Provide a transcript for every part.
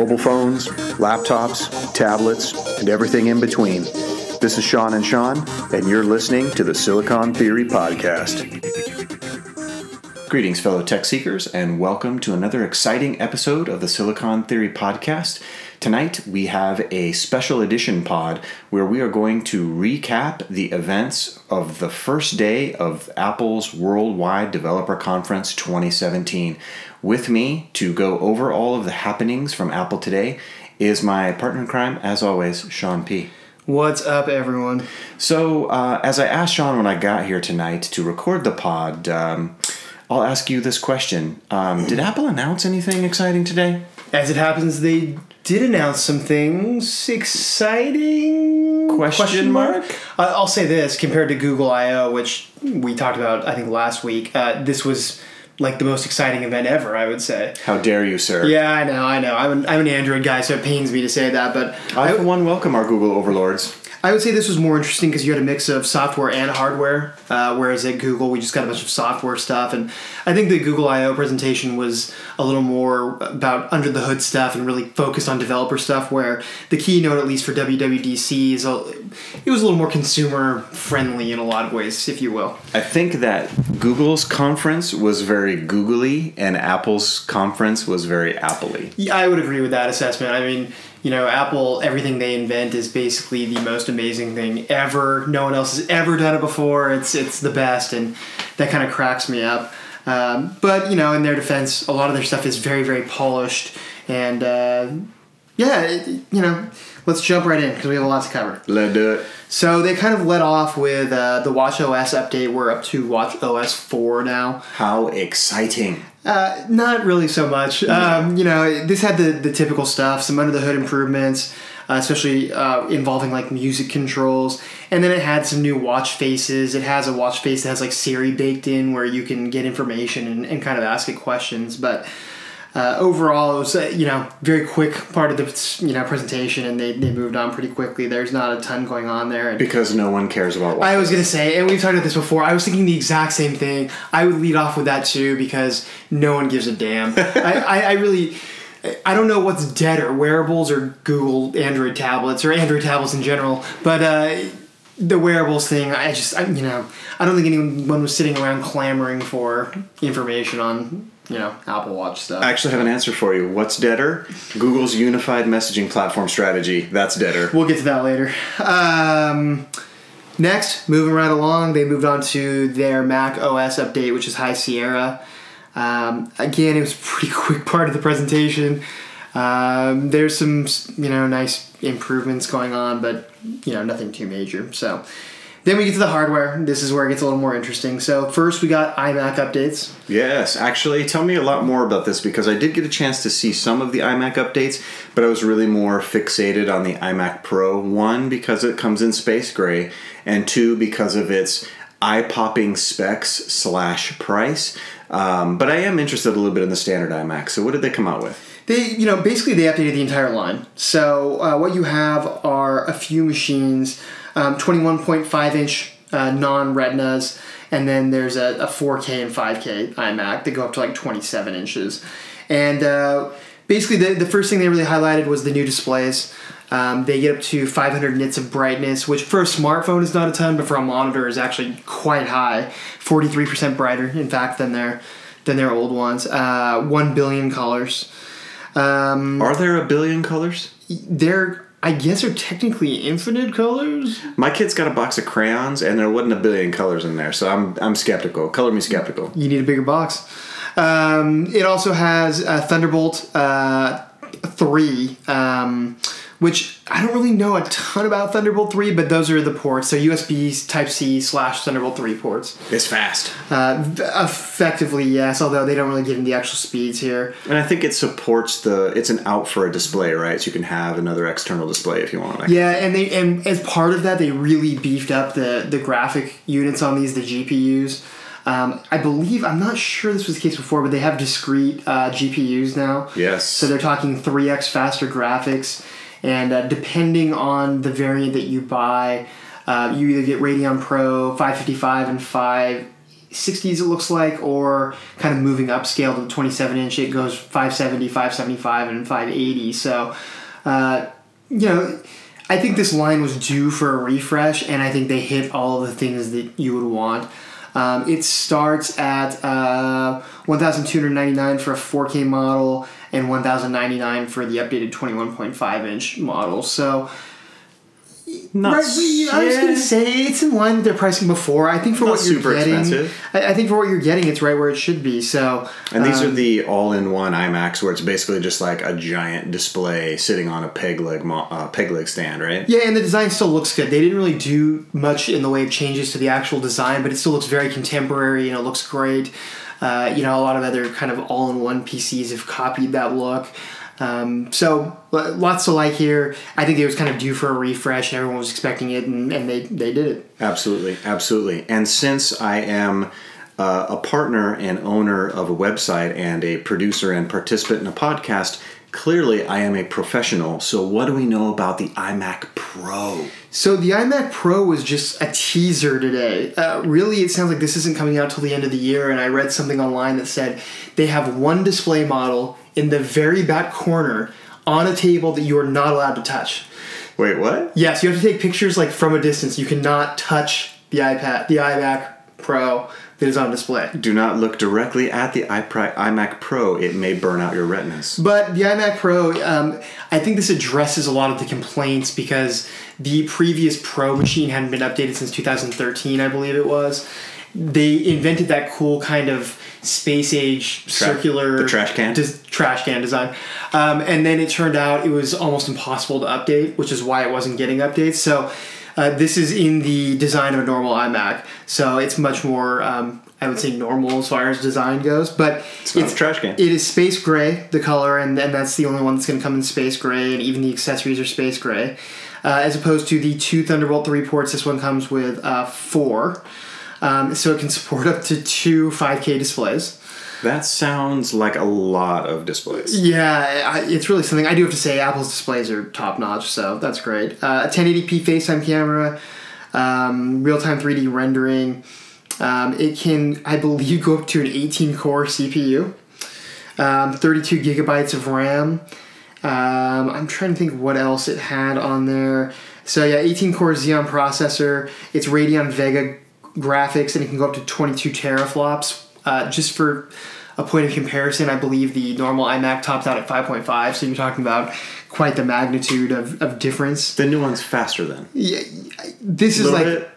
mobile phones, laptops, tablets, and everything in between. This is Sean and Sean, and you're listening to the Silicon Theory Podcast. Greetings, fellow tech seekers, and welcome to another exciting episode of the Silicon Theory Podcast. Tonight, we have a special edition pod where we are going to recap the events of the first day of Apple's Worldwide Developer Conference 2017. With me to go over all of the happenings from Apple today is my partner in crime, as always, Sean P. What's up, everyone? So, uh, as I asked Sean when I got here tonight to record the pod, um, I'll ask you this question um, Did Apple announce anything exciting today? As it happens, they did announce some things exciting. Question mark? Uh, I'll say this: compared to Google I/O, which we talked about, I think last week, uh, this was like the most exciting event ever. I would say. How dare you, sir? Yeah, I know, I know. I'm an, I'm an Android guy, so it pains me to say that, but I, for one, welcome our Google overlords. I would say this was more interesting because you had a mix of software and hardware, uh, whereas at Google we just got a bunch of software stuff. And I think the Google I/O presentation was a little more about under the hood stuff and really focused on developer stuff. Where the keynote, at least for WWDC, is a, it was a little more consumer friendly in a lot of ways, if you will. I think that Google's conference was very googly, and Apple's conference was very appley. Yeah, I would agree with that assessment. I mean you know, Apple, everything they invent is basically the most amazing thing ever. No one else has ever done it before. It's it's the best, and that kind of cracks me up. Um, but you know, in their defense, a lot of their stuff is very very polished, and uh, yeah, it, you know, let's jump right in because we have a lot to cover. Let's do it. So they kind of let off with uh, the Watch OS update. We're up to Watch OS four now. How exciting! Uh, not really so much. Um, you know, this had the, the typical stuff, some under the hood improvements, uh, especially uh, involving like music controls. And then it had some new watch faces. It has a watch face that has like Siri baked in where you can get information and, and kind of ask it questions. But uh, overall, it was uh, you know very quick part of the you know presentation, and they, they moved on pretty quickly. There's not a ton going on there. And because no one cares about. What I was gonna say, and we've talked about this before. I was thinking the exact same thing. I would lead off with that too because no one gives a damn. I, I, I really. I don't know what's dead or wearables or Google Android tablets or Android tablets in general, but uh, the wearables thing, I just, I, you know, I don't think anyone was sitting around clamoring for information on you know Apple Watch stuff. I actually have an answer for you. What's deader? Google's unified messaging platform strategy. That's deader. We'll get to that later. Um, next, moving right along, they moved on to their Mac OS update, which is High Sierra. Um, again, it was a pretty quick part of the presentation. Um, there's some you know nice improvements going on, but you know nothing too major. So then we get to the hardware. This is where it gets a little more interesting. So first we got iMac updates. Yes, actually, tell me a lot more about this because I did get a chance to see some of the iMac updates, but I was really more fixated on the iMac Pro. One because it comes in space gray, and two because of its eye-popping specs slash price. Um, but I am interested a little bit in the standard iMac. So what did they come out with? They, you know, basically they updated the entire line. So uh, what you have are a few machines um, 21.5 inch uh, non retinas, and then there's a, a 4K and 5K iMac that go up to like 27 inches. And uh, basically, the, the first thing they really highlighted was the new displays. Um, they get up to 500 nits of brightness, which for a smartphone is not a ton, but for a monitor is actually quite high. 43% brighter, in fact, than their than their old ones. Uh, One billion colors. Um, Are there a billion colors? There I guess are technically infinite colors. My kid's got a box of crayons, and there wasn't a billion colors in there, so I'm I'm skeptical. Color me skeptical. You need a bigger box. Um, it also has a Thunderbolt uh, three. Um, which I don't really know a ton about Thunderbolt 3, but those are the ports. So USB Type C slash Thunderbolt 3 ports. It's fast. Uh, effectively, yes, although they don't really give the actual speeds here. And I think it supports the, it's an out for a display, right? So you can have another external display if you want. Yeah, and they and as part of that, they really beefed up the, the graphic units on these, the GPUs. Um, I believe I'm not sure this was the case before, but they have discrete uh, GPUs now. Yes. So they're talking 3x faster graphics and uh, depending on the variant that you buy, uh, you either get Radeon Pro 555 and 5 60s it looks like or kind of moving upscale to the 27 inch it goes 570 575 and 580 so uh, you know i think this line was due for a refresh and i think they hit all the things that you would want. Um, it starts at uh, 1299 for a 4k model and 1099 for the updated 21.5 inch model so Not right, we- I was gonna say it's in line with their pricing before. I think for Not what you're super getting, expensive. I, I think for what you're getting, it's right where it should be. So, And these are um, the all-in-one iMacs, where it's basically just like a giant display sitting on a peg leg uh, peg leg stand, right? yeah, and the design still looks good. They didn't really do much in the way of changes to the actual design, but it still looks very contemporary and it looks great. Uh, you know, a lot of other kind of all-in-one PCs have copied that look. Um, so lots to like here. I think it was kind of due for a refresh, and everyone was expecting it, and, and they they did it. Absolutely, absolutely. And since I am uh, a partner and owner of a website and a producer and participant in a podcast, clearly I am a professional. So, what do we know about the iMac Pro? So the iMac Pro was just a teaser today. Uh, really, it sounds like this isn't coming out till the end of the year. And I read something online that said they have one display model in the very back corner on a table that you are not allowed to touch. Wait, what? Yes, you have to take pictures like from a distance. You cannot touch the iPad, the iMac Pro that is on display. Do not look directly at the iMac Pro. It may burn out your retinas. But the iMac Pro, um, I think this addresses a lot of the complaints because the previous Pro machine hadn't been updated since 2013, I believe it was. They invented that cool kind of space age circular the trash can? des- trash can design, um, and then it turned out it was almost impossible to update, which is why it wasn't getting updates. So. Uh, this is in the design of a normal iMac, so it's much more, um, I would say, normal as far as design goes. But It's a trash can. it is space gray, the color, and, and that's the only one that's going to come in space gray, and even the accessories are space gray. Uh, as opposed to the two Thunderbolt 3 ports, this one comes with uh, four. Um, so it can support up to two 5K displays. That sounds like a lot of displays. Yeah, I, it's really something. I do have to say, Apple's displays are top notch, so that's great. Uh, a 1080p FaceTime camera, um, real time 3D rendering. Um, it can, I believe, go up to an 18 core CPU, um, 32 gigabytes of RAM. Um, I'm trying to think what else it had on there. So, yeah, 18 core Xeon processor. It's Radeon Vega graphics, and it can go up to 22 teraflops. Uh, just for a point of comparison, I believe the normal iMac tops out at 5.5, so you're talking about quite the magnitude of, of difference. The new one's faster then. Yeah, this is like bit.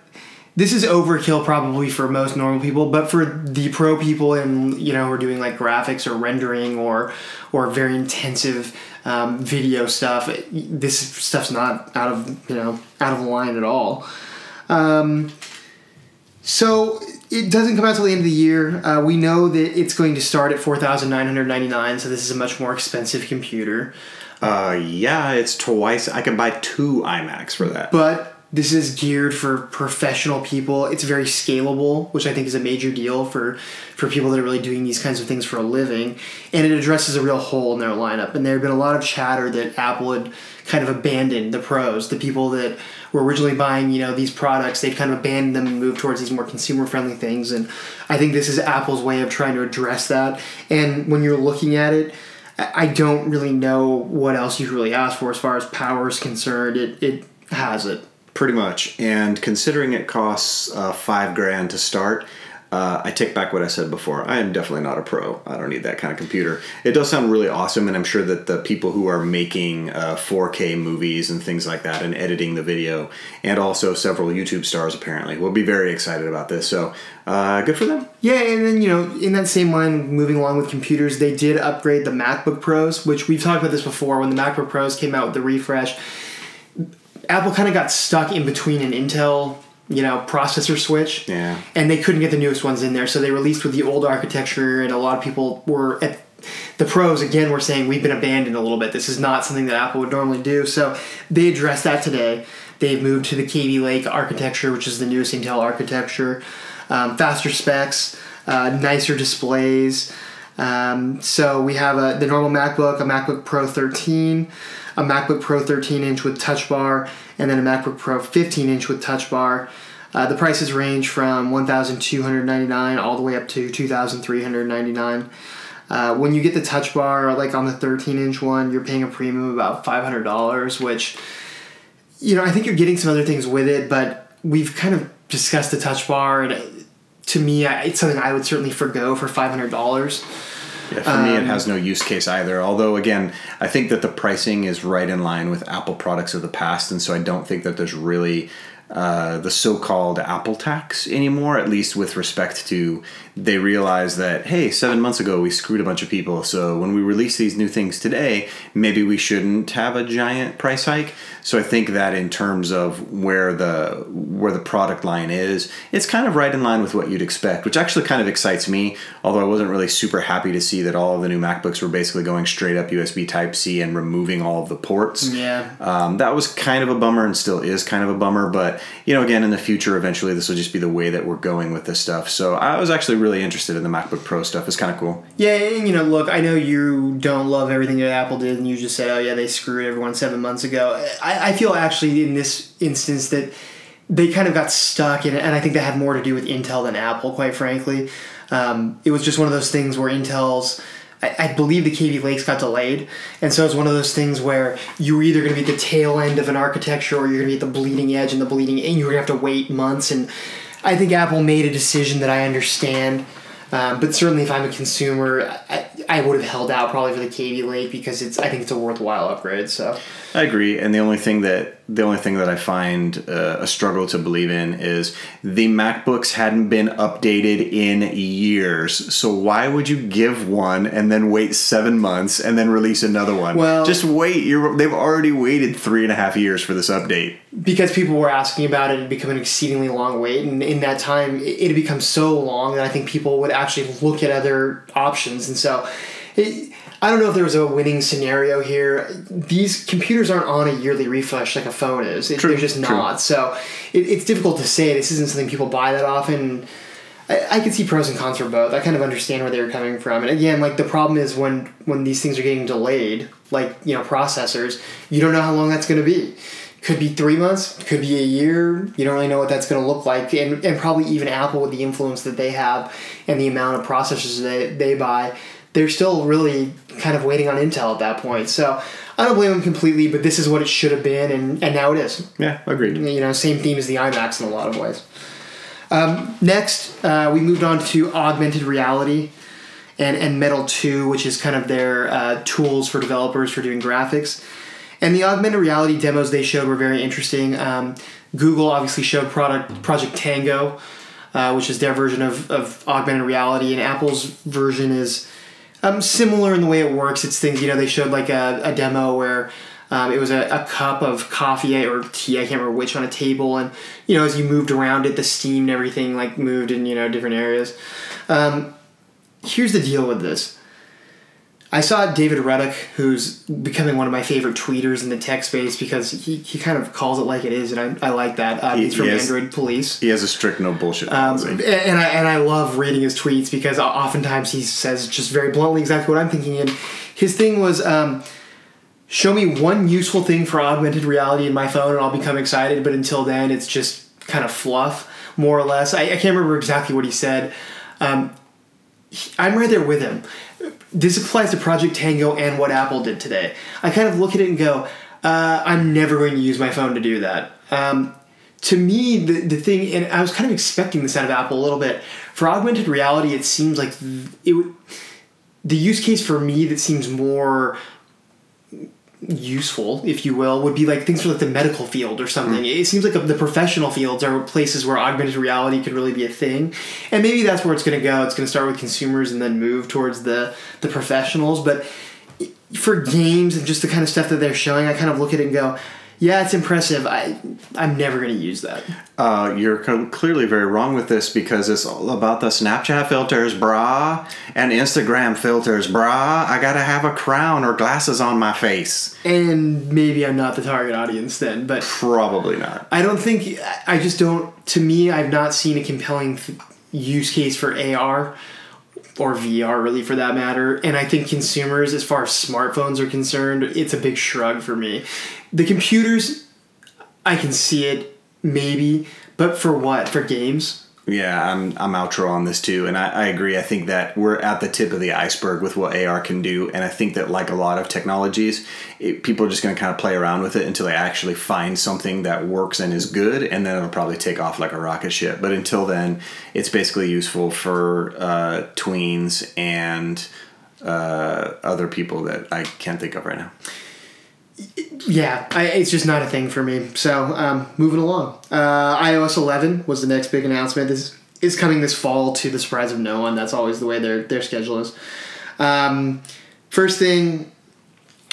this is overkill probably for most normal people, but for the pro people and you know who are doing like graphics or rendering or or very intensive um, video stuff, this stuff's not out of you know out of line at all. Um, so it doesn't come out till the end of the year. Uh, we know that it's going to start at four thousand nine hundred ninety nine, so this is a much more expensive computer. Uh, yeah, it's twice. I can buy two iMacs for that. but this is geared for professional people. It's very scalable, which I think is a major deal for for people that are really doing these kinds of things for a living, and it addresses a real hole in their lineup. And there have been a lot of chatter that Apple had kind of abandoned the pros, the people that were originally buying, you know, these products. They've kind of abandoned them and moved towards these more consumer friendly things. And I think this is Apple's way of trying to address that. And when you're looking at it. I don't really know what else you could really ask for as far as power is concerned. It, it has it. Pretty much. And considering it costs uh, five grand to start, uh, I take back what I said before. I am definitely not a pro. I don't need that kind of computer. It does sound really awesome, and I'm sure that the people who are making uh, 4K movies and things like that and editing the video, and also several YouTube stars apparently, will be very excited about this. So uh, good for them. Yeah, and then you know, in that same line, moving along with computers, they did upgrade the MacBook Pros, which we've talked about this before. When the MacBook Pros came out with the refresh, Apple kind of got stuck in between an Intel, you know, processor switch, Yeah. and they couldn't get the newest ones in there, so they released with the old architecture, and a lot of people were at the pros again were saying we've been abandoned a little bit. This is not something that Apple would normally do. So they addressed that today. They've moved to the Kaby Lake architecture, which is the newest Intel architecture. Um, faster specs, uh, nicer displays. Um, so we have a, the normal MacBook, a MacBook Pro 13, a MacBook Pro 13 inch with Touch Bar, and then a MacBook Pro 15 inch with Touch Bar. Uh, the prices range from 1,299 all the way up to 2,399. Uh, when you get the touch bar, like on the 13 inch one, you're paying a premium of about $500, which, you know, I think you're getting some other things with it, but we've kind of discussed the touch bar, and to me, it's something I would certainly forego for $500. Yeah, for um, me, it has no use case either. Although, again, I think that the pricing is right in line with Apple products of the past, and so I don't think that there's really uh, the so-called Apple tax anymore. At least with respect to, they realize that hey, seven months ago we screwed a bunch of people. So when we release these new things today, maybe we shouldn't have a giant price hike. So I think that in terms of where the where the product line is, it's kind of right in line with what you'd expect, which actually kind of excites me. Although I wasn't really super happy to see that all of the new MacBooks were basically going straight up USB Type C and removing all of the ports. Yeah, um, that was kind of a bummer and still is kind of a bummer. But you know, again, in the future, eventually this will just be the way that we're going with this stuff. So I was actually really interested in the MacBook Pro stuff. It's kind of cool. Yeah, and you know, look, I know you don't love everything that Apple did, and you just said, "Oh yeah, they screwed everyone seven months ago." I, I feel actually in this instance that they kind of got stuck in it, and I think that had more to do with Intel than Apple, quite frankly. Um, it was just one of those things where Intel's I, believe the Kaby Lakes got delayed, and so it's one of those things where you were either going to be at the tail end of an architecture or you're going to be at the bleeding edge and the bleeding, and you're going to have to wait months. And I think Apple made a decision that I understand. Um, but certainly, if I'm a consumer, I, I would have held out probably for the Kaby Lake because it's I think it's a worthwhile upgrade. So I agree, and the only thing that the only thing that I find uh, a struggle to believe in is the MacBooks hadn't been updated in years. So why would you give one and then wait seven months and then release another one? Well, just wait. You're they've already waited three and a half years for this update because people were asking about it. It become an exceedingly long wait, and in that time, it had become so long that I think people would actually look at other options, and so. It, I don't know if there was a winning scenario here. These computers aren't on a yearly refresh like a phone is. It, they're just not. True. So it, it's difficult to say. This isn't something people buy that often. I, I can see pros and cons for both. I kind of understand where they were coming from. And again, like the problem is when when these things are getting delayed, like you know processors, you don't know how long that's going to be. Could be three months, could be a year. You don't really know what that's going to look like, and, and probably even Apple with the influence that they have and the amount of processors they, they buy they're still really kind of waiting on Intel at that point. So I don't blame them completely, but this is what it should have been, and, and now it is. Yeah, agreed. You know, same theme as the iMacs in a lot of ways. Um, next, uh, we moved on to augmented reality and, and Metal 2, which is kind of their uh, tools for developers for doing graphics. And the augmented reality demos they showed were very interesting. Um, Google obviously showed product Project Tango, uh, which is their version of, of augmented reality, and Apple's version is um, similar in the way it works. It's things you know they showed like a, a demo where. Um, it was a, a, cup of coffee or tea, I can't remember which, on a table, and you know as you moved around it, the steam and everything like moved in you know different areas. Um, here's the deal with this: I saw David Ruddock, who's becoming one of my favorite tweeters in the tech space because he, he kind of calls it like it is, and I, I like that. Uh, he, he's from he has, Android Police. He has a strict no bullshit um, policy. Um, and, I, and I love reading his tweets because oftentimes he says just very bluntly exactly what I'm thinking. And his thing was um, show me one useful thing for augmented reality in my phone and I'll become excited, but until then, it's just kind of fluff, more or less. I, I can't remember exactly what he said. Um, I'm right there with him this applies to Project Tango and what Apple did today. I kind of look at it and go, uh, I'm never going to use my phone to do that. Um, to me, the, the thing, and I was kind of expecting this out of Apple a little bit. For augmented reality, it seems like it. The use case for me that seems more useful, if you will, would be like things for like the medical field or something. Mm. It seems like the professional fields are places where augmented reality could really be a thing, and maybe that's where it's going to go. It's going to start with consumers and then move towards the the professionals. But for games and just the kind of stuff that they're showing, I kind of look at it and go, yeah, it's impressive. I I'm never going to use that. Uh, you're clearly very wrong with this because it's all about the Snapchat filters, brah, and Instagram filters, brah. I gotta have a crown or glasses on my face. And maybe I'm not the target audience then, but probably not. I don't think. I just don't. To me, I've not seen a compelling use case for AR or VR really for that matter. And I think consumers, as far as smartphones are concerned, it's a big shrug for me. The computers, I can see it maybe, But for what? For games? Yeah, I'm I'm outro on this too, and I, I agree. I think that we're at the tip of the iceberg with what AR can do, and I think that like a lot of technologies, it, people are just going to kind of play around with it until they actually find something that works and is good, and then it'll probably take off like a rocket ship. But until then, it's basically useful for uh, tweens and uh, other people that I can't think of right now. Yeah, I, it's just not a thing for me. So, um, moving along. Uh, iOS 11 was the next big announcement. This is coming this fall to the surprise of no one. That's always the way their, their schedule is. Um, first thing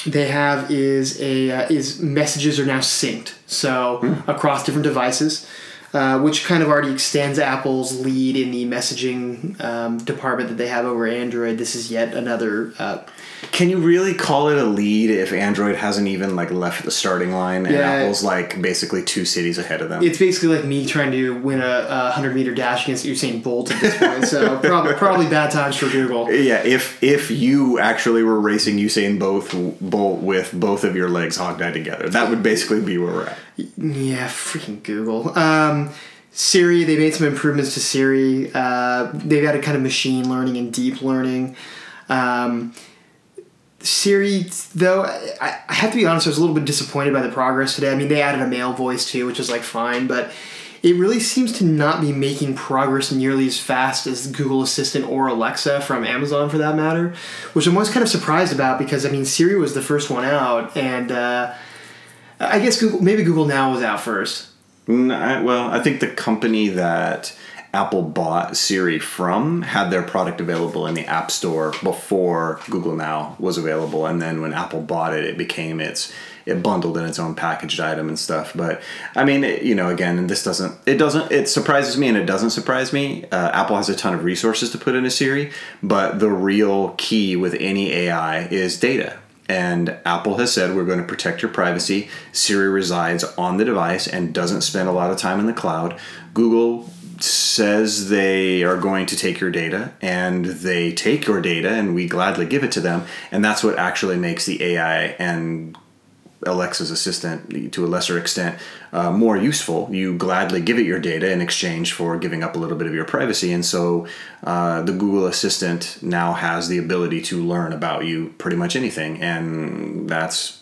they have is a uh, is messages are now synced so hmm. across different devices uh, which kind of already extends apple's lead in the messaging um, department that they have over android this is yet another uh, can you really call it a lead if Android hasn't even like left the starting line and yeah. Apple's like basically two cities ahead of them? It's basically like me trying to win a, a hundred meter dash against Usain Bolt at this point. so probably probably bad times for Google. Yeah, if if you actually were racing Usain both Bolt with both of your legs hog-tied together, that would basically be where we're at. Yeah, freaking Google. Um, Siri, they made some improvements to Siri. Uh, they've added kind of machine learning and deep learning. Um, Siri, though, I, I have to be honest, I was a little bit disappointed by the progress today. I mean, they added a male voice too, which is like fine, but it really seems to not be making progress nearly as fast as Google Assistant or Alexa from Amazon for that matter, which I'm always kind of surprised about because I mean Siri was the first one out, and uh, I guess Google maybe Google Now was out first. Well, I think the company that Apple bought Siri from had their product available in the App Store before Google Now was available, and then when Apple bought it, it became its it bundled in its own packaged item and stuff. But I mean, it, you know, again, and this doesn't it doesn't it surprises me and it doesn't surprise me. Uh, Apple has a ton of resources to put into Siri, but the real key with any AI is data. And Apple has said we're going to protect your privacy. Siri resides on the device and doesn't spend a lot of time in the cloud. Google says they are going to take your data and they take your data and we gladly give it to them and that's what actually makes the ai and alexa's assistant to a lesser extent uh, more useful. You gladly give it your data in exchange for giving up a little bit of your privacy and so uh, the google assistant now has the ability to learn about you pretty much anything and that's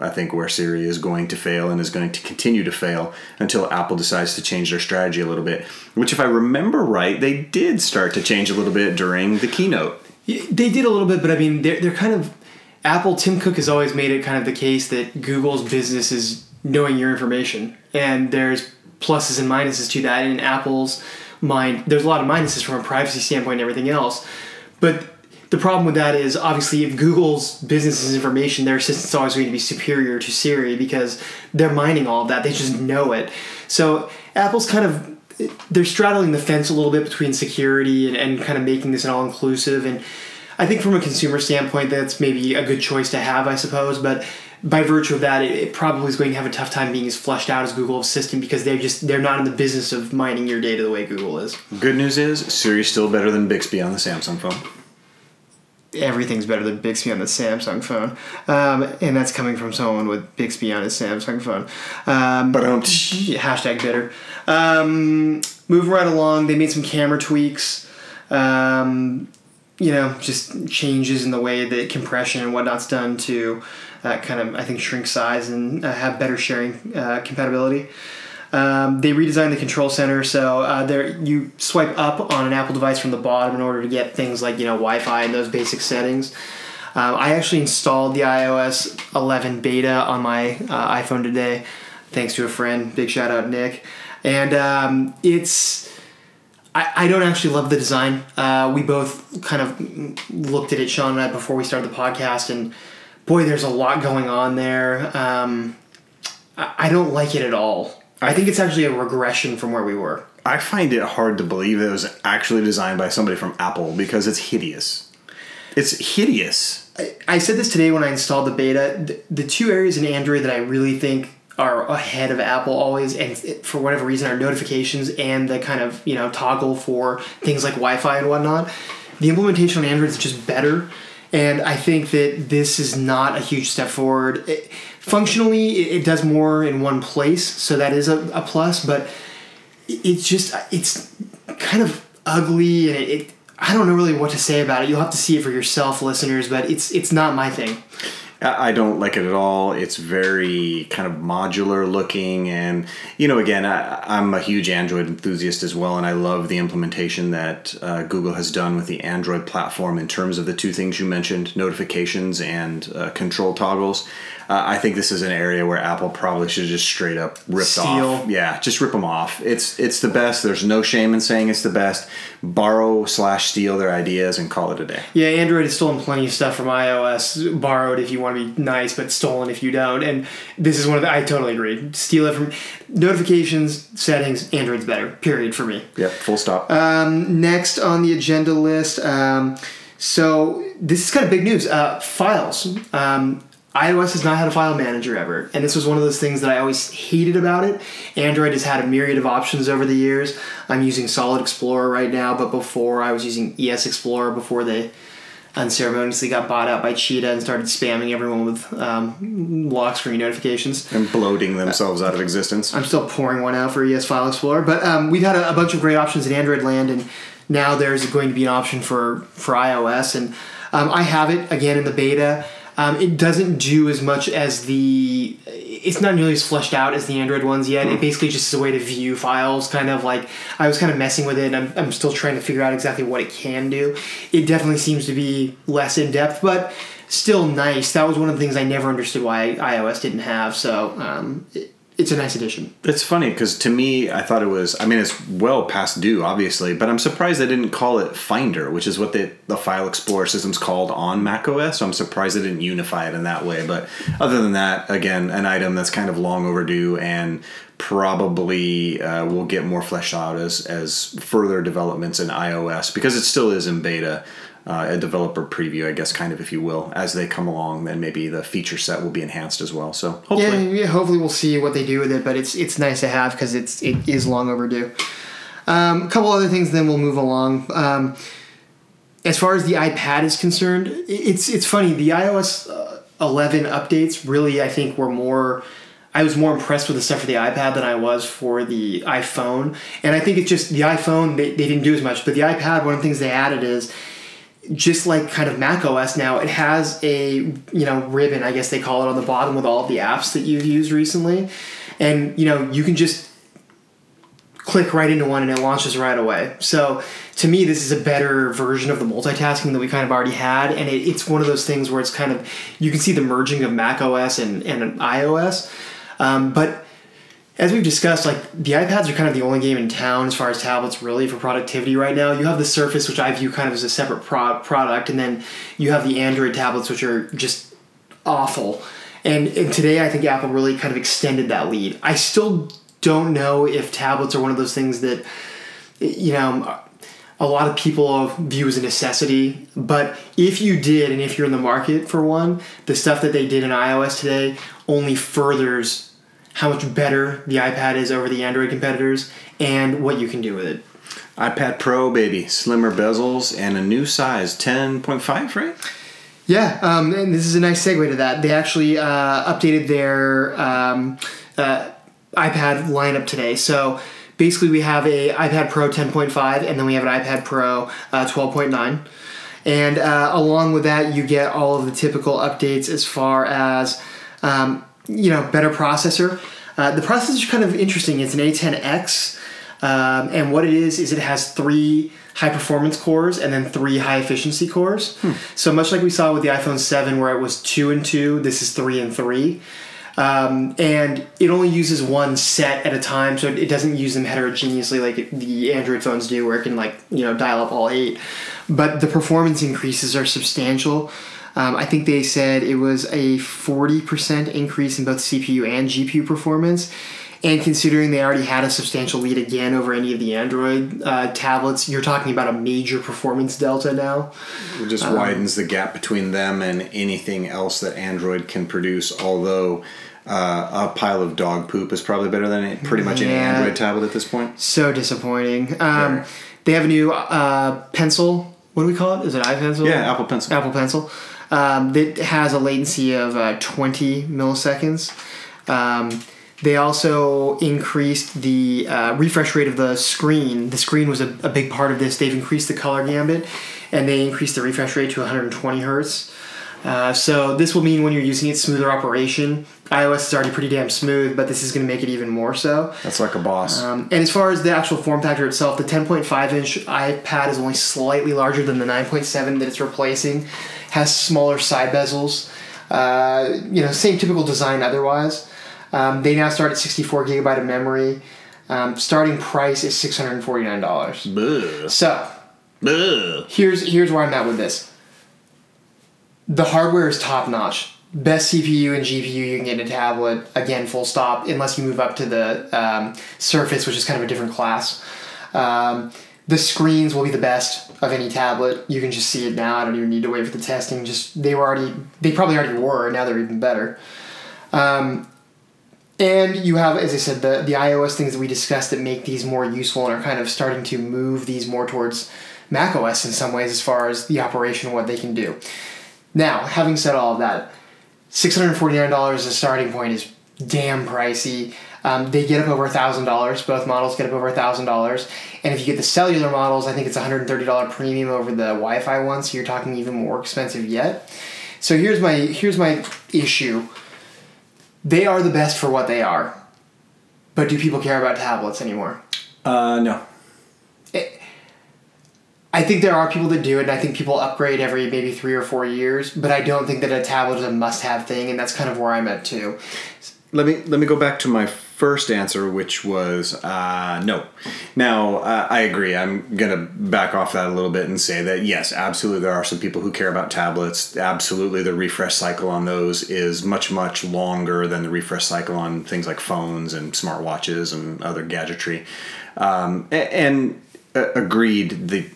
I think where Siri is going to fail and is going to continue to fail until Apple decides to change their strategy a little bit. Which, if I remember right, they did start to change a little bit during the keynote. They did a little bit, but I mean, they're, they're kind of. Apple, Tim Cook has always made it kind of the case that Google's business is knowing your information. And there's pluses and minuses to that. In Apple's mind, there's a lot of minuses from a privacy standpoint and everything else. But the problem with that is obviously if Google's business is information, their assistant's always going to be superior to Siri because they're mining all of that. They just know it. So Apple's kind of they're straddling the fence a little bit between security and, and kind of making this an all inclusive. And I think from a consumer standpoint, that's maybe a good choice to have, I suppose. But by virtue of that, it, probably is going to have a tough time being as flushed out as Google Assistant because they're just they're not in the business of mining your data the way Google is. Good news is Siri's still better than Bixby on the Samsung phone everything's better than Bixby on the Samsung phone, um, and that's coming from someone with Bixby on his Samsung phone. Um, but um, hashtag bitter. Um, moving right along, they made some camera tweaks. Um, you know, just changes in the way that compression and whatnot's done to uh, kind of I think shrink size and uh, have better sharing uh, compatibility. Um, they redesigned the control center, so uh, there you swipe up on an Apple device from the bottom in order to get things like you know Wi-Fi and those basic settings. Um, I actually installed the iOS 11 beta on my uh, iPhone today, thanks to a friend. Big shout out Nick, and um, it's. I, I don't actually love the design. Uh, we both kind of looked at it, Sean and I, before we started the podcast, and boy, there's a lot going on there. Um, I, I don't like it at all. I think it's actually a regression from where we were. I find it hard to believe it was actually designed by somebody from Apple because it's hideous. It's hideous. I, I said this today when I installed the beta. The, the, two areas in Android that I really think are ahead of Apple always, and it, for whatever reason, are notifications and the kind of you know toggle for things like Wi-Fi and whatnot. The implementation on Android is just better, and I think that this is not a huge step forward. It, functionally it, it, does more in one place so that is a, a plus but it's just it's kind of ugly and it, it I don't know really what to say about it. You'll have to see it for yourself, listeners. But it's it's not my thing. I don't like it at all. It's very kind of modular looking, and you know, again, I, am a huge Android enthusiast as well, and I love the implementation that uh, Google has done with the Android platform in terms of the two things you mentioned: notifications and uh, control toggles. Uh, I think this is an area where Apple probably should just straight up rip off. Yeah, just rip them off. It's it's the best. There's no shame in saying it's the best. Borrow slash steal their ideas and call it a day. Yeah, Android has stolen plenty of stuff from iOS. Borrowed if you want to be nice, but stolen if you don't. And this is one of the. I totally agree. Steal it from notifications, settings. Android's better. Period for me. Yep. Full stop. Um, next on the agenda list. Um, so this is kind of big news. Uh, files. Um, iOS has not had a file manager ever, and this was one of those things that I always hated about it. Android has had a myriad of options over the years. I'm using Solid Explorer right now, but before I was using ES Explorer before they unceremoniously got bought out by Cheetah and started spamming everyone with um, lock screen notifications and bloating themselves out of existence. I'm still pouring one out for ES File Explorer, but um, we've had a, a bunch of great options in Android land, and now there's going to be an option for for iOS, and um, I have it again in the beta. Um, it doesn't do as much as the. It's not nearly as fleshed out as the Android ones yet. Mm. It hmm. basically just is a way to view files, kind of like I was kind of messing with it. and I'm, I'm still trying to figure out exactly what it can do. It definitely seems to be less in depth, but still nice. That was one of the things I never understood why iOS didn't have. So um, it, it's a nice addition. It's funny because to me, I thought it was. I mean, it's well past due, obviously, but I'm surprised they didn't call it Finder, which is what the the File Explorer system's called on macOS. So I'm surprised they didn't unify it in that way. But other than that, again, an item that's kind of long overdue and probably uh, will get more fleshed out as as further developments in iOS because it still is in beta uh, a developer preview, I guess, kind of, if you will, as they come along. Then maybe the feature set will be enhanced as well. So hopefully, yeah, yeah hopefully we'll see what they do with it. But it's it's nice to have because it's it is long overdue. Um, a couple other things, then we'll move along. Um, as far as the iPad is concerned, it's it's funny. The iOS uh, 11 updates really, I think, were more. I was more impressed with the stuff for the iPad than I was for the iPhone. And I think it's just the iPhone, they, they didn't do as much. But the iPad, one of the things they added is just like kind of Mac OS now, it has a you know ribbon, I guess they call it, on the bottom with all of the apps that you've used recently, and you know you can just click right into one and it launches right away. So to me, this is a better version of the multitasking that we kind of already had, and it, it's one of those things where it's kind of you can see the merging of Mac OS and and iOS, um, but as we've discussed, like the iPads are kind of the only game in town as far as tablets really for productivity right now. You have the Surface, which I view kind of as a separate pro- product, and then you have the Android tablets, which are just awful. And, and today, I think Apple really kind of extended that lead. I still don't know if tablets are one of those things that, you know, a lot of people view as a necessity. But if you did, and if you're in the market for one, the stuff that they did in iOS today only furthers how much better the iPad is over the Android competitors, and what you can do with it. iPad Pro, baby, slimmer bezels and a new size, ten point five, right? Yeah, um, and this is a nice segue to that. They actually uh, updated their um, uh, iPad lineup today. So basically, we have a iPad Pro 10.5, and then we have an iPad Pro uh, 12.9. And uh, along with that, you get all of the typical updates as far as um, you know, better processor. Uh, the processor is kind of interesting. It's an A10X, um, and what it is is it has three high performance cores and then three high efficiency cores. Hmm. So much like we saw with the iPhone 7, where it was two and two, this is three and three. Um, and it only uses one set at a time, so it doesn't use them heterogeneously like the Android phones do, where it can like you know dial up all eight. But the performance increases are substantial. Um, I think they said it was a 40% increase in both CPU and GPU performance. And considering they already had a substantial lead again over any of the Android uh, tablets, you're talking about a major performance delta now. It just um, widens the gap between them and anything else that Android can produce, although. Uh, a pile of dog poop is probably better than pretty much yeah, any Android tablet at this point. So disappointing. Um, they have a new uh, pencil. What do we call it? Is it iPencil? Yeah, Apple Pencil. Apple Pencil um, that has a latency of uh, 20 milliseconds. Um, They also increased the uh, refresh rate of the screen. The screen was a, a big part of this. They've increased the color gambit, and they increased the refresh rate to 120 hertz. Uh, so this will mean when you're using it, smoother operation. iOS is already pretty damn smooth, but this is going to make it even more so. That's like a boss. Um, and as far as the actual form factor itself, the 10.5 inch iPad is only slightly larger than the 9.7 that it's replacing. Has smaller side bezels. Uh, you know, same typical design otherwise. Um, they now start at 64 gigabyte of memory. Um, starting price is $649. Buh. So Buh. here's here's where I'm at with this. The hardware is top notch. Best CPU and GPU you can get in a tablet. Again, full stop. Unless you move up to the um, Surface, which is kind of a different class. Um, the screens will be the best of any tablet. You can just see it now. I don't even need to wait for the testing. Just they were already. They probably already were. Now they're even better. Um, and you have, as I said, the the iOS things that we discussed that make these more useful and are kind of starting to move these more towards Mac OS in some ways as far as the operation what they can do. Now, having said all of that, six hundred forty nine dollars as a starting point is damn pricey. Um, they get up over thousand dollars. Both models get up over thousand dollars, and if you get the cellular models, I think it's one hundred thirty dollar premium over the Wi Fi one. So you're talking even more expensive yet. So here's my here's my issue. They are the best for what they are, but do people care about tablets anymore? Uh, no. I think there are people that do it, and I think people upgrade every maybe three or four years. But I don't think that a tablet is a must-have thing, and that's kind of where I'm at too. Let me let me go back to my first answer, which was uh, no. Now uh, I agree. I'm gonna back off that a little bit and say that yes, absolutely, there are some people who care about tablets. Absolutely, the refresh cycle on those is much much longer than the refresh cycle on things like phones and smartwatches and other gadgetry. Um, a- and uh, agreed. The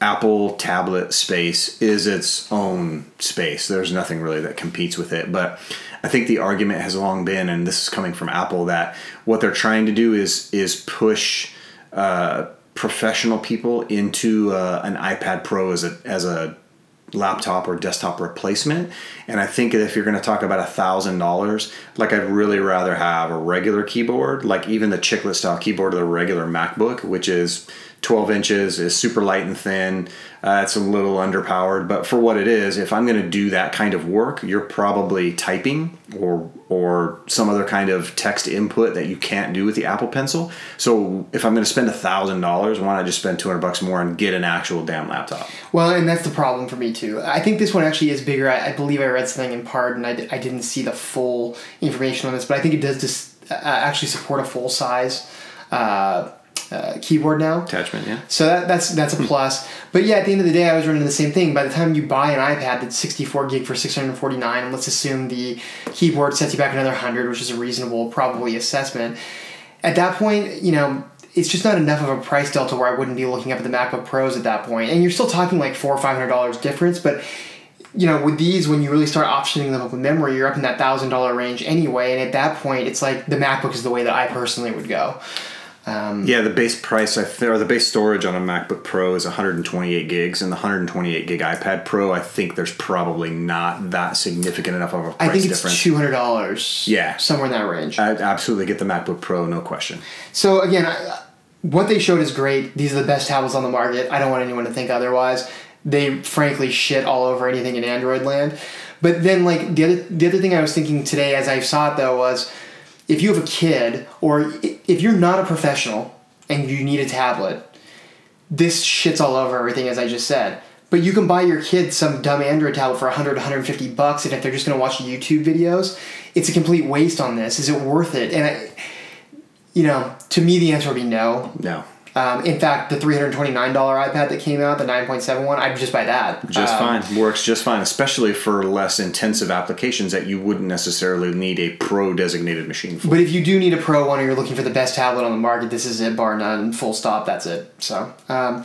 Apple tablet space is its own space. There's nothing really that competes with it. But I think the argument has long been, and this is coming from Apple, that what they're trying to do is is push uh, professional people into uh, an iPad Pro as a as a laptop or desktop replacement. And I think if you're going to talk about a thousand dollars, like I'd really rather have a regular keyboard, like even the chiclet style keyboard of the regular MacBook, which is 12 inches, is super light and thin. Uh, it's a little underpowered, but for what it is, if I'm going to do that kind of work, you're probably typing or or some other kind of text input that you can't do with the Apple Pencil. So if I'm going to spend a thousand dollars, why not just spend 200 bucks more and get an actual damn laptop? Well, and that's the problem for me too. I think this one actually is bigger. I, I believe I read something in part, and I, I didn't see the full information on this, but I think it does just uh, actually support a full size uh, uh, keyboard now. Attachment, yeah. So that, that's that's a plus. But yeah, at the end of the day, I was running the same thing. By the time you buy an iPad that's 64 gig for 649, and let's assume the keyboard sets you back another 100, which is a reasonable probably assessment. At that point, you know, it's just not enough of a price delta where I wouldn't be looking up at the MacBook Pros at that point. And you're still talking like four or five hundred dollars difference, but you know, with these, when you really start optioning them up with memory, you're up in that thousand dollar range anyway. And at that point, it's like the MacBook is the way that I personally would go. Um, Yeah, the base price, I th- or the base storage on a MacBook Pro is 128 gigs, and the 128 gig iPad Pro, I think there's probably not that significant enough of a price I think it's difference. two hundred dollars. Yeah. somewhere in that range. I absolutely get the MacBook Pro, no question. So again, I, what they showed is great. These are the best tablets on the market. I don't want anyone to think otherwise. They frankly shit all over anything in Android land. But then, like the other the other thing I was thinking today as I saw it though was, if you have a kid or if you're not a professional and you need a tablet, this shits all over everything as I just said. But you can buy your kid some dumb Android tablet for 100, 150 bucks, and if they're just going to watch YouTube videos, it's a complete waste on this. Is it worth it? And I, you know, to me, the answer would be no. No, Um, in fact, the $329 iPad that came out, the 9.7 one, I'd just buy that. just Um, fine. Works just fine, especially for less intensive applications that you wouldn't necessarily need a pro designated machine for. But if you do need a pro one or you're looking for the best tablet on the market, this is it, bar none, full stop, that's it. So, um,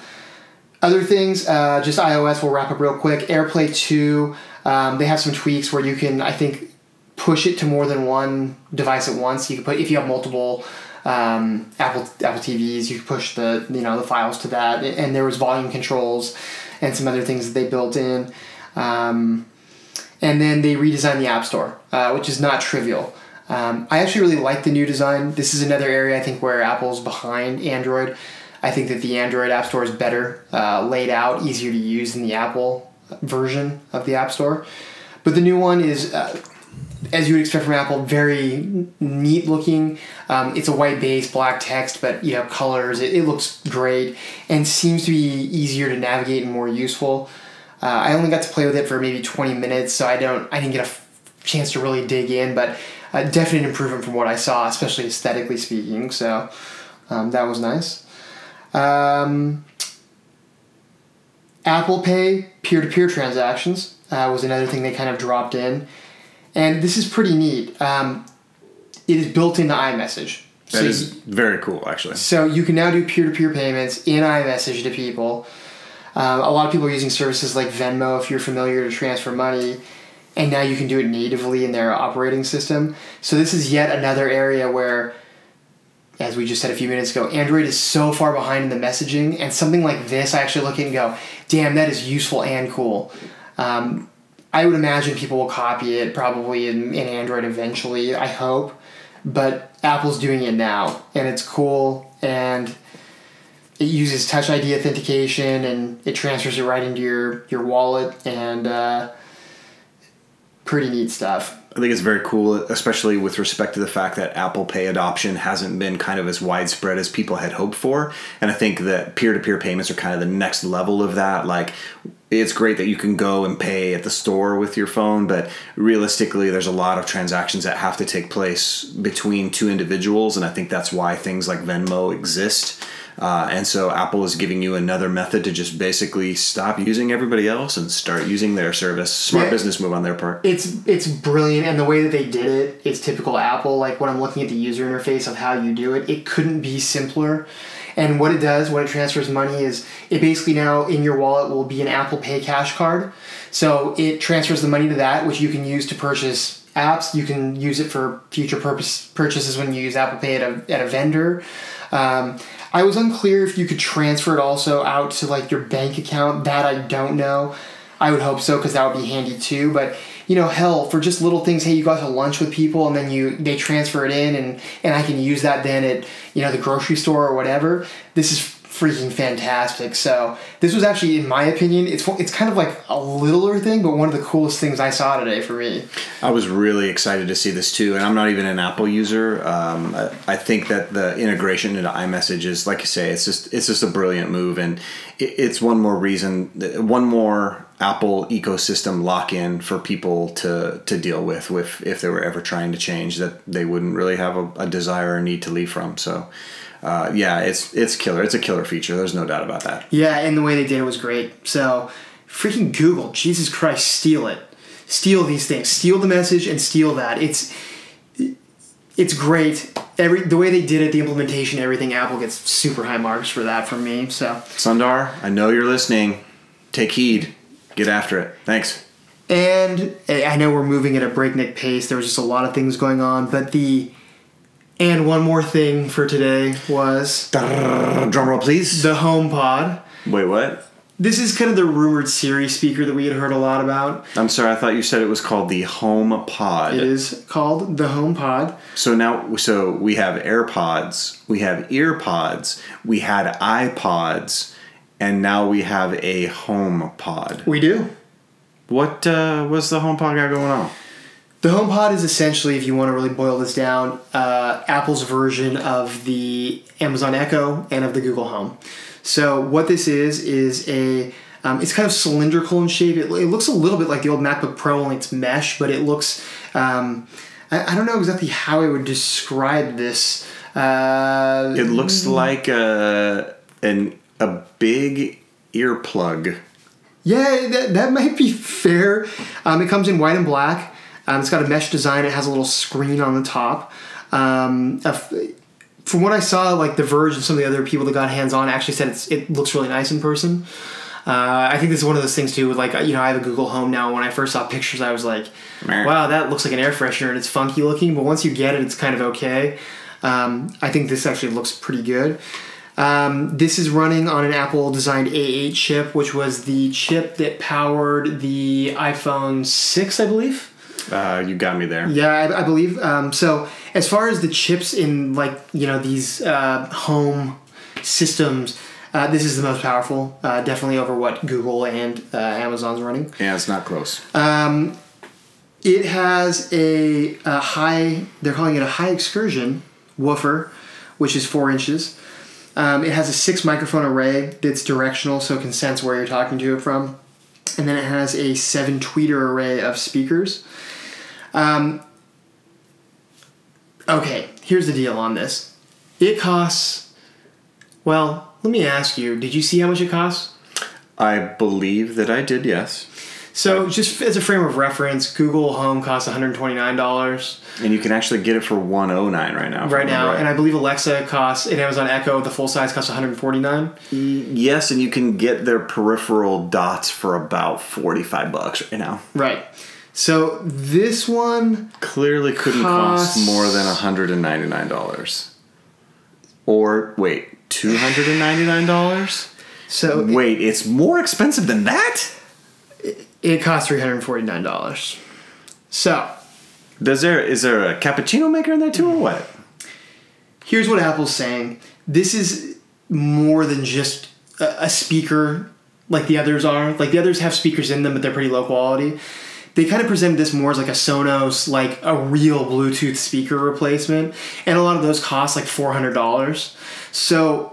other things, uh, just iOS, we'll wrap up real quick. AirPlay 2, um, they have some tweaks where you can, I think, push it to more than one device at once. You can put, if you have multiple um, Apple Apple TVs, you push the, you know, the files to that. And there was volume controls and some other things that they built in. Um, and then they redesigned the App Store, uh, which is not trivial. Um, I actually really like the new design. This is another area I think where Apple's behind Android. I think that the Android App Store is better uh, laid out, easier to use than the Apple version of the App Store. But the new one is, uh, as you would expect from Apple, very neat looking. Um, it's a white base, black text, but you have colors. It, it looks great and seems to be easier to navigate and more useful. Uh, I only got to play with it for maybe twenty minutes, so I don't. I didn't get a f- chance to really dig in, but uh, definite improvement from what I saw, especially aesthetically speaking. So um, that was nice. Um, Apple Pay peer to peer transactions uh, was another thing they kind of dropped in. And this is pretty neat. Um, it is built into iMessage. That so, is very cool, actually. so you can now do peer to peer payments in iMessage to people. Um, a lot of people are using services like Venmo if you're familiar to transfer money, and now you can do it natively in their operating system. So this is yet another area where, as we just said a few minutes ago, Android is so far behind in the messaging, and something like this, I actually look at and go, "Damn, that is useful and cool." Um, I would imagine people will copy it probably in, in Android eventually. I hope, but Apple's doing it now, and it's cool and it uses touch id authentication and it transfers it right into your your wallet and uh, pretty neat stuff I think it's very cool, especially with respect to the fact that Apple Pay adoption hasn't been kind of as widespread as people had hoped for. And I think that peer to peer payments are kind of the next level of that. Like, it's great that you can go and pay at the store with your phone, but realistically, there's a lot of transactions that have to take place between two individuals. And I think that's why things like Venmo exist. Uh, and so Apple is giving you another method to just basically stop using everybody else and start using their service. Smart Yeah. business move on their part. it's it's brilliant and the way that they did it, is typical apple like when i'm looking at the user interface of how you do it it couldn't be simpler and what it does when it transfers money is it basically now in your wallet will be an apple pay cash card so it transfers the money to that which you can use to purchase apps you can use it for future purpose purchases when you use apple pay at a, at a vendor um, i was unclear if you could transfer it also out to like your bank account that i don't know I would hope so because that would be handy too. But you know, hell, for just little things, hey, you go out to lunch with people and then you they transfer it in, and and I can use that then at you know the grocery store or whatever. This is freaking fantastic. So this was actually, in my opinion, it's it's kind of like a littler thing, but one of the coolest things I saw today for me. I was really excited to see this too, and I'm not even an Apple user. Um, I, I think that the integration into iMessage is, like you say, it's just it's just a brilliant move, and it, it's one more reason, one more Apple ecosystem lock in for people to to deal with, with if they were ever trying to change that they wouldn't really have a, a desire or need to leave from. So. Uh, yeah, it's it's killer. It's a killer feature. There's no doubt about that. Yeah, and the way they did it was great. So, freaking Google, Jesus Christ, steal it. Steal these things. Steal the message and steal that. It's it's great. Every the way they did it, the implementation, everything. Apple gets super high marks for that from me. So, Sundar, I know you're listening. Take heed. Get after it. Thanks. and I know we're moving at a breakneck pace. There was just a lot of things going on, but the and one more thing for today was Drum roll, please. the HomePod. Wait, what? This is kind of the rumored Siri speaker that we had heard a lot about. I'm sorry, I thought you said it was called the Home Pod. It is called the HomePod. So now, so we have AirPods, we have EarPods, we had iPods, and now we have a Home Pod. We do. What uh, what's the Home Pod got going on? The HomePod is essentially, if you want to really boil this down, uh, Apple's version of the Amazon Echo and of the Google Home. So what this is is a um, it's kind of cylindrical in shape. It, it looks a little bit like the old MacBook Pro, only it's mesh, but it looks. Um, I, I don't know exactly how I would describe this. Uh, It looks like a an a big earplug. Yeah, that, that might be fair. Um, it comes in white and black. Um, it's got a mesh design. It has a little screen on the top. Um, a from what I saw, like The Verge and some of the other people that got hands on actually said it's, it looks really nice in person. Uh, I think this is one of those things too. With like you know, I have a Google Home now. When I first saw pictures, I was like, "Wow, that looks like an air freshener and it's funky looking." But once you get it, it's kind of okay. Um, I think this actually looks pretty good. Um, this is running on an Apple designed A8 chip, which was the chip that powered the iPhone 6, I believe. Uh, you got me there. Yeah, I, I believe. Um, so as far as the chips in like you know these uh, home systems, uh, this is the most powerful. Uh, definitely over what Google and uh, Amazon's running. Yeah, it's not close. Um, it has a, a high. They're calling it a high excursion woofer, which is four inches. Um, it has a six microphone array that's directional, so it can sense where you're talking to it from. And then it has a seven tweeter array of speakers. Um, okay, here's the deal on this. It costs. Well, let me ask you. Did you see how much it costs? I believe that I did. Yes. So, just as a frame of reference, Google Home costs $129 And you can actually get it for one oh nine right now. right now, remember and I believe Alexa costs, and Amazon Echo, the full size costs 149 Yes, and you can get their peripheral dots for about forty five bucks right now. Right. So, this one, Clearly couldn't cost more than hundred and ninety nine dollars. Or wait, two hundred and ninety nine dollars? so it, Wait, it's more expensive than that? It costs $349. So, Does there is there a cappuccino maker in there too or what? here's what Apple's saying this is more than just a, a speaker like the others are. Like the others have speakers in them, but they're pretty low quality. They kind of presented this more as like a Sonos, like a real Bluetooth speaker replacement, and a lot of those cost like four hundred dollars. So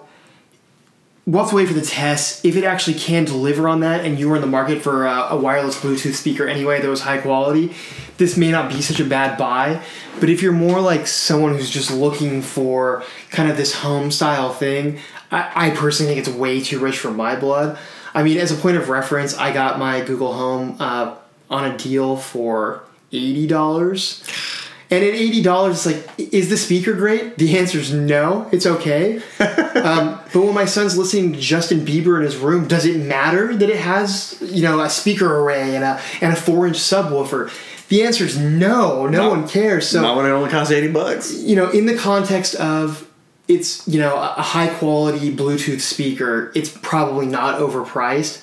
we'll to wait for the test. If it actually can deliver on that, and you are in the market for a, a wireless Bluetooth speaker anyway that was high quality, this may not be such a bad buy. But if you're more like someone who's just looking for kind of this home style thing, I, I personally think it's way too rich for my blood. I mean, as a point of reference, I got my Google Home uh, on a deal for eighty dollars. And at eighty dollars, it's like, is the speaker great? The answer is no. It's okay. um, but when my son's listening to Justin Bieber in his room, does it matter that it has you know a speaker array and a and a four inch subwoofer? The answer is no. No, No. one cares. So Not when it only costs eighty bucks. you know, in the context of it's you know a high quality Bluetooth speaker, it's probably not overpriced,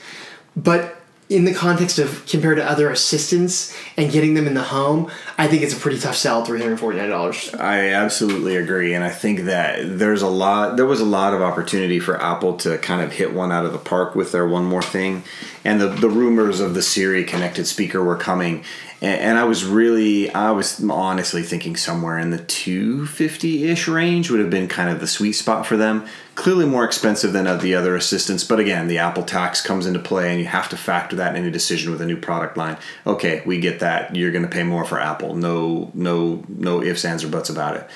but in the context of compared to other assistants and getting them in the home, I think it's a pretty tough sell. Three hundred forty nine dollars. I absolutely agree, and I think that there's a lot. There was a lot of opportunity for Apple to kind of hit one out of the park with their one more thing, and the the rumors of the Siri connected speaker were coming, and, and I was really, I was honestly thinking somewhere in the two fifty ish range would have been kind of the sweet spot for them. Clearly more expensive than the other assistants, but again, the Apple tax comes into play, and you have to factor that in any decision with a new product line. Okay, we get that. You're going to pay more for Apple. No, no, no ifs, ands, or buts about it.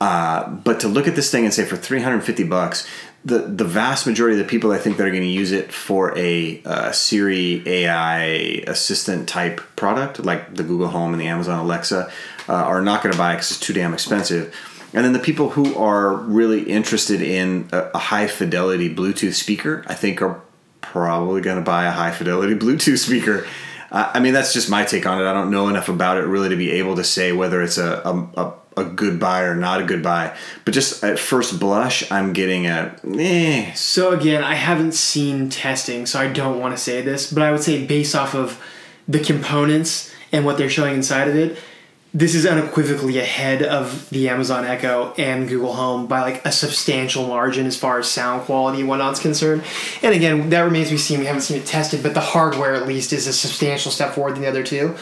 Uh, but to look at this thing and say for 350 bucks, the the vast majority of the people I think that are going to use it for a uh, Siri AI assistant type product like the Google Home and the Amazon Alexa uh, are not going to buy it because it's too damn expensive. And then the people who are really interested in a, a high fidelity Bluetooth speaker, I think are probably going to buy a high fidelity Bluetooth speaker. I mean, that's just my take on it. I don't know enough about it really to be able to say whether it's a, a, a, a good buy or not a good buy. But just at first blush, I'm getting a eh. So again, I haven't seen testing, so I don't want to say this, but I would say based off of the components and what they're showing inside of it, this is unequivocally ahead of the Amazon Echo and Google Home by like a substantial margin as far as sound quality and whatnot's concerned. And again, that remains to be seen. We haven't seen it tested, but the hardware at least is a substantial step forward than the other two.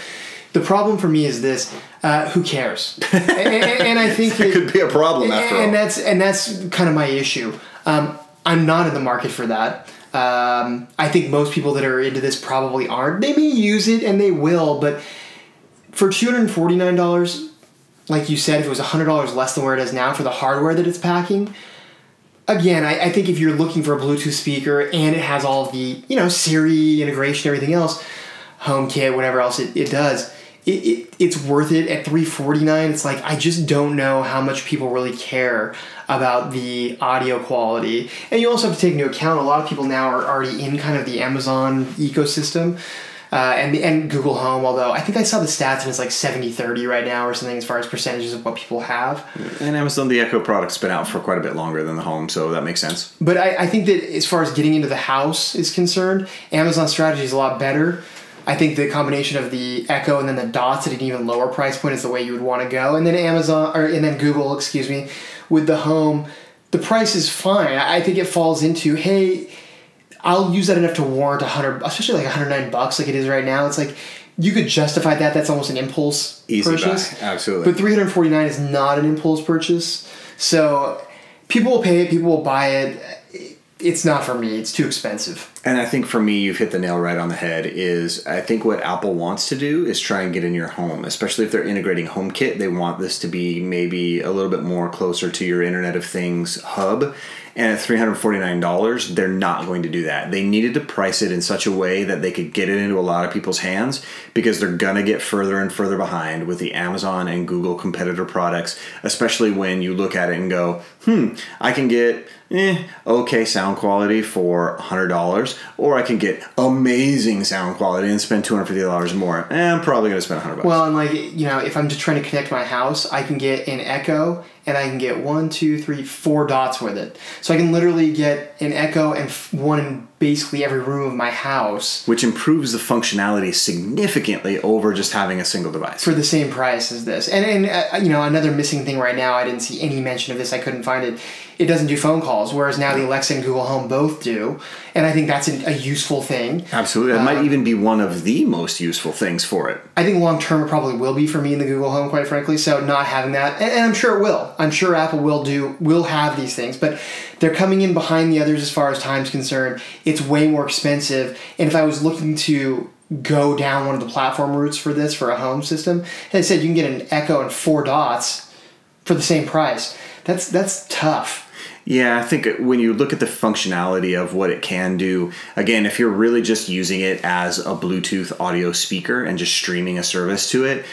The problem for me is this: uh, who cares? and, and- and I think It could be a problem after and all. that's and that's kind of my issue. Um, I'm not in the market for that. Um, I think most people that are into this probably aren't. They may use it and they will, but for two hundred forty nine dollars, like you said, if it was hundred dollars less than where it is now for the hardware that it's packing, again, I, I think if you're looking for a Bluetooth speaker and it has all the you know Siri integration, everything else, HomeKit, whatever else it, it does, it, it, it's worth it. At 349 it's like i just don't know how much people really care about the audio quality. And you also have to take into account a lot of people now are already in kind of the amazon ecosystem uh, and and Google Home, although I think I saw the stats and it's like 70 30 right now or something as far as percentages of what people have. And Amazon, the Echo product's been out for quite a bit longer than the Home, so that makes sense. But I, I think that as far as getting into the house is concerned, Amazon's strategy is a lot better. I think the combination of the Echo and then the Dots at an even lower price point is the way you would want to go. And then Amazon or and then Google, excuse me, with the Home, the price is fine. I think it falls into hey, I'll use that enough to warrant a hundred, especially like 109 bucks, like it is right now. It's like you could justify that. That's almost an impulse Easy purchase. buy, absolutely. But 349 is not an impulse purchase. So people will pay it, people will buy it. It's not for me. It's too expensive. And I think for me, you've hit the nail right on the head. Is I think what Apple wants to do is try and get in your home, especially if they're integrating HomeKit. They want this to be maybe a little bit more closer to your Internet of Things hub. And at $349, they're not going to do that. They needed to price it in such a way that they could get it into a lot of people's hands because they're going to get further and further behind with the Amazon and Google competitor products, especially when you look at it and go, hmm, I can get eh, okay sound quality for $100, or I can get amazing sound quality and spend $250 more. Eh, I'm probably going to spend 100 bucks. Well, and like you know, if I'm just trying to connect my house, I can get an Echo, and I can get one, two, three, four dots with it. So I can literally get an Echo and one basically every room of my house which improves the functionality significantly over just having a single device. for the same price as this. And and uh, you know, another missing thing right now, I didn't see any mention of this. I couldn't find it. It doesn't do phone calls, whereas now the Alexa and Google Home both do, and I think that's a, a useful thing. Absolutely. That Um, might even be one of the most useful things for it. I think long term it probably will be for me in the Google Home, quite frankly. So not having that, and, and I'm sure it will. I'm sure Apple will do will have these things, but they're coming in behind the others as far as time's concerned. It's way more expensive, and if I was looking to go down one of the platform routes for this for a home system, as I said, you can get an Echo and four dots for the same price. That's that's tough. Yeah, I think when you look at the functionality of what it can do, again, if you're really just using it as a Bluetooth audio speaker and just streaming a service to it,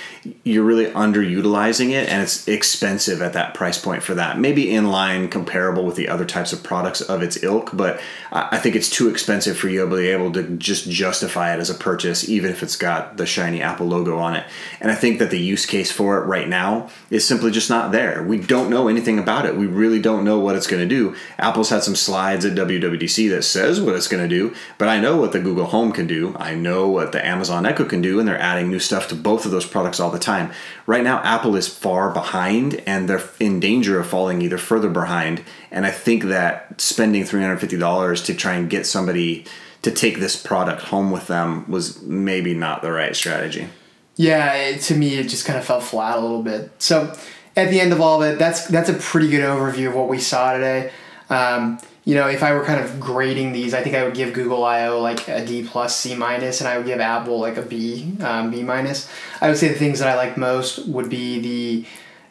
you're really underutilizing it and it's expensive at that price point for that. Maybe in line comparable with the other types of products of its ilk, but I think it's too expensive for you to be able to just justify it as a purchase, even if it's got the shiny Apple logo on it. And I think that the use case for it right now is simply just not there. We don't know anything about it. We really don't know what it's going to do. Apple's had some slides at WWDC that says what it's going to do, but I know what the Google Home can do. I know what the Amazon Echo can do, and they're adding new stuff to both of those products all the time. Right now, Apple is far behind, and they're in danger of falling either further behind. And I think that spending $350 to try and get somebody to take this product home with them was maybe not the right strategy. Yeah, it, to me, it just kind of fell flat a little bit. So, at the end of all of it, that's that's a pretty good overview of what we saw today. Um, you know, if I were kind of grading these, I think I would give Google I/O like a D plus, C minus, and I would give Apple like a B, um, B minus. I would say the things that I like most would be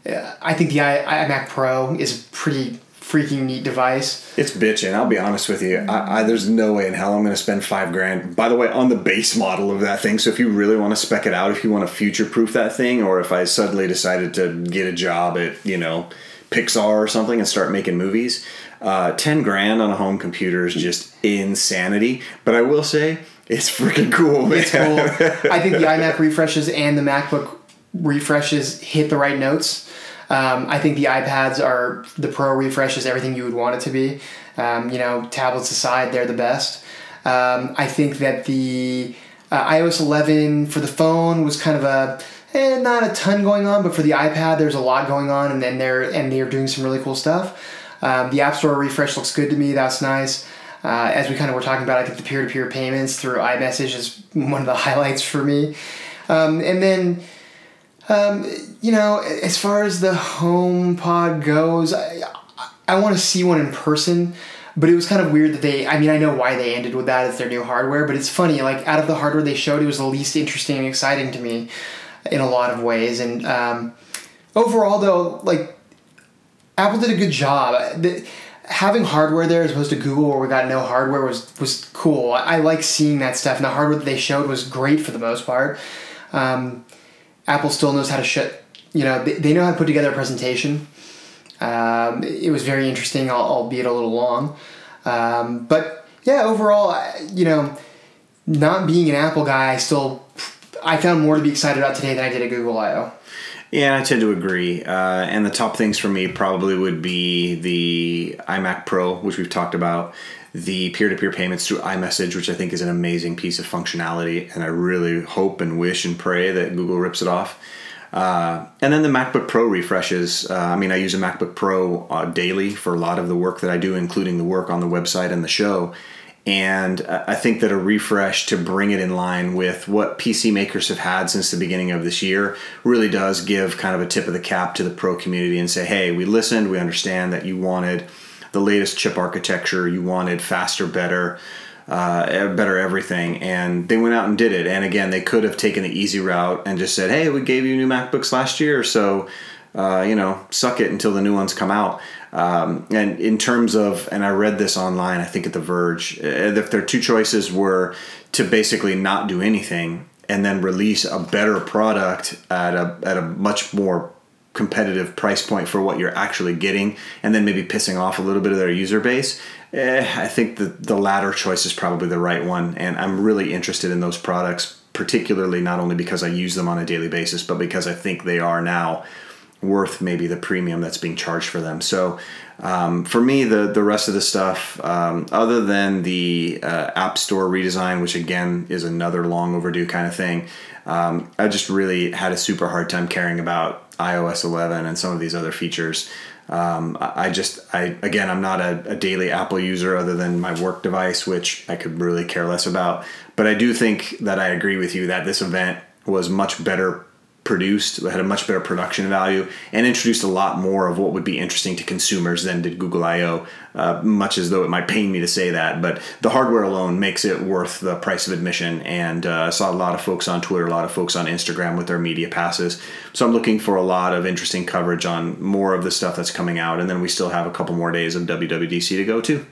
the. Uh, I think the I, iMac Pro is pretty freaking neat device. It's bitching. I'll be honest with you. I, I, there's no way in hell I'm going to spend five grand. By the way, on the base model of that thing. So if you really want to spec it out, if you want to future proof that thing, or if I suddenly decided to get a job at you know Pixar or something and start making movies, uh, ten grand on a home computer is just insanity. But I will say it's freaking cool, man. It's cool. I think the iMac refreshes and the MacBook refreshes hit the right notes. Um, I think the iPads are the Pro refresh is everything you would want it to be. Um, you know, tablets aside, they're the best. Um, I think that the uh, iOS 11 for the phone was kind of a eh, not a ton going on, but for the iPad, there's a lot going on, and then they're and they're doing some really cool stuff. Um, the App Store refresh looks good to me. That's nice. Uh, as we kind of were talking about, I think the peer-to-peer payments through iMessage is one of the highlights for me. Um, and then um, you know, as far as the HomePod goes, I, I want to see one in person, but it was kind of weird that they. I mean, I know why they ended with that as their new hardware, but it's funny. Like out of the hardware they showed, it was the least interesting and exciting to me, in a lot of ways. And um, overall, though, like Apple did a good job. The, having hardware there as opposed to Google where we got no hardware was was cool. I, I like seeing that stuff, and the hardware that they showed was great for the most part. Um, Apple still knows how to shut. You know, they, they know how to put together a presentation. Um, it was very interesting, albeit a little long. Um, but yeah, overall, you know, not being an Apple guy, I still I found more to be excited about today than I did at Google I/O. Yeah, I tend to agree. Uh, and the top things for me probably would be the iMac Pro, which we've talked about, the peer to peer payments through iMessage, which I think is an amazing piece of functionality. And I really hope and wish and pray that Google rips it off. Uh, and then the MacBook Pro refreshes. Uh, I mean, I use a MacBook Pro uh, daily for a lot of the work that I do, including the work on the website and the show. And I think that a refresh to bring it in line with what PC makers have had since the beginning of this year really does give kind of a tip of the cap to the pro community and say, hey, we listened, we understand that you wanted the latest chip architecture, you wanted faster, better, uh, better everything, and they went out and did it. And again, they could have taken the easy route and just said, hey, we gave you new MacBooks last year, so uh, you know, suck it until the new ones come out. Um, and in terms of, and I read this online, I think at The Verge, uh, if their two choices were to basically not do anything and then release a better product at a, at a much more competitive price point for what you're actually getting, and then maybe pissing off a little bit of their user base, eh, I think the, the latter choice is probably the right one. And I'm really interested in those products, particularly not only because I use them on a daily basis, but because I think they are now worth maybe the premium that's being charged for them. So um, for me, the the rest of the stuff, um, other than the uh, App Store redesign, which again is another long overdue kind of thing, um, I just really had a super hard time caring about iOS 11 and some of these other features. Um, I just, I again, I'm not a, a, daily Apple user other than my work device, which I could really care less about. But I do think that I agree with you that this event was much better produced, had a much better production value, and introduced a lot more of what would be interesting to consumers than did Google I/O. Uh, much as though it might pain me to say that, but the hardware alone makes it worth the price of admission. And uh, I saw a lot of folks on Twitter, a lot of folks on Instagram with their media passes. So I'm looking for a lot of interesting coverage on more of the stuff that's coming out, and then we still have a couple more days of WWDC to go to.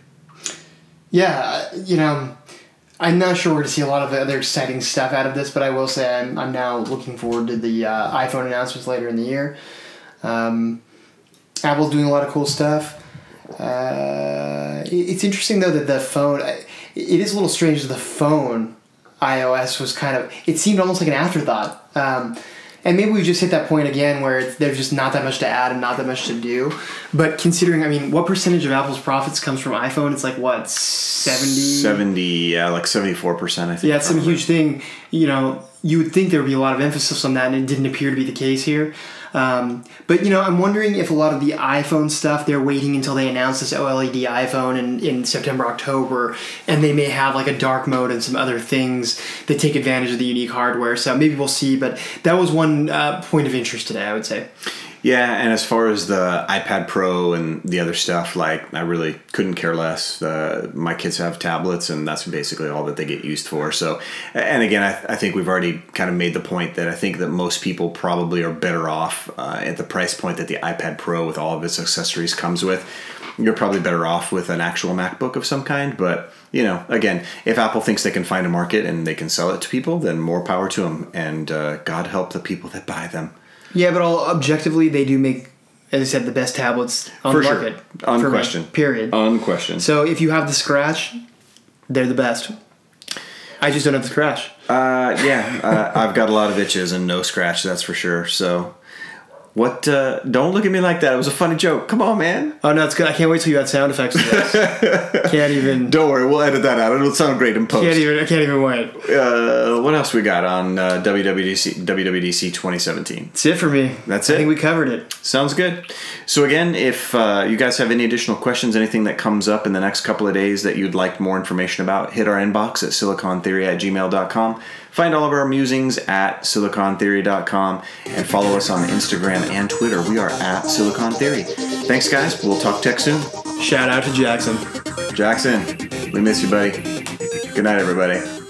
Yeah, you know I'm not sure we're to see a lot of other exciting stuff out of this, but I will say I'm, I'm now looking forward to the uh, iPhone announcements later in the year. Um, Apple's doing a lot of cool stuff. Uh, it's interesting though that the phone, it is a little strange that the phone iOS was kind of, it seemed almost like an afterthought. Um, and maybe we just hit that point again where there's just not that much to add and not that much to do. But considering, I mean, what percentage of Apple's profits comes from iPhone? It's like what seventy. Seventy, yeah, like seventy four percent. I think. Yeah, it's probably. some huge thing. You know, you would think there would be a lot of emphasis on that, and it didn't appear to be the case here. Um, but you know, I'm wondering if a lot of the iPhone stuff they're waiting until they announce this OLED iPhone in, in September, October, and they may have like a dark mode and some other things that take advantage of the unique hardware. So maybe we'll see. But that was one uh, point of interest today, I would say. Yeah, and as far as the iPad Pro and the other stuff, like I really couldn't care less. Uh, my kids have tablets, and that's basically all that they get used for. So, and again, I, I, think we've already kind of made the point that I think that most people probably are better off uh, at the price point that the iPad Pro with all of its accessories comes with. You're probably better off with an actual MacBook of some kind, but you know, again, if Apple thinks they can find a market and they can sell it to people, then more power to them, and uh, God help the people that buy them. Yeah, but all objectively, they do make, as I said, the best tablets on for the sure. market. Unquestioned. Me, period. Unquestioned. So if you have the scratch, they're the best. I just don't have the scratch. Uh, yeah, uh, I've got a lot of itches and no scratch. That's for sure. So what? Uh, don't look at me like that. It was a funny joke. Come on, man. Oh no, it's good. I can't wait till you add sound effects. To this. can't even. Don't worry, we'll edit that out. It'll sound great in post. Can't even. I can't even wait. Uh, what else we got on uh, WWDC WWDC 2017? That's it for me. That's it. I think we covered it. Sounds good. So again, if uh, you guys have any additional questions, anything that comes up in the next couple of days that you'd like more information about, hit our inbox at silicontheory at gmail.com. Find all of our musings at silicontheory.com and follow us on Instagram and Twitter. We are at Silicon Theory. Thanks, guys. We'll talk tech soon. Shout out to Jackson. Jackson, we miss you, buddy. Good night, everybody.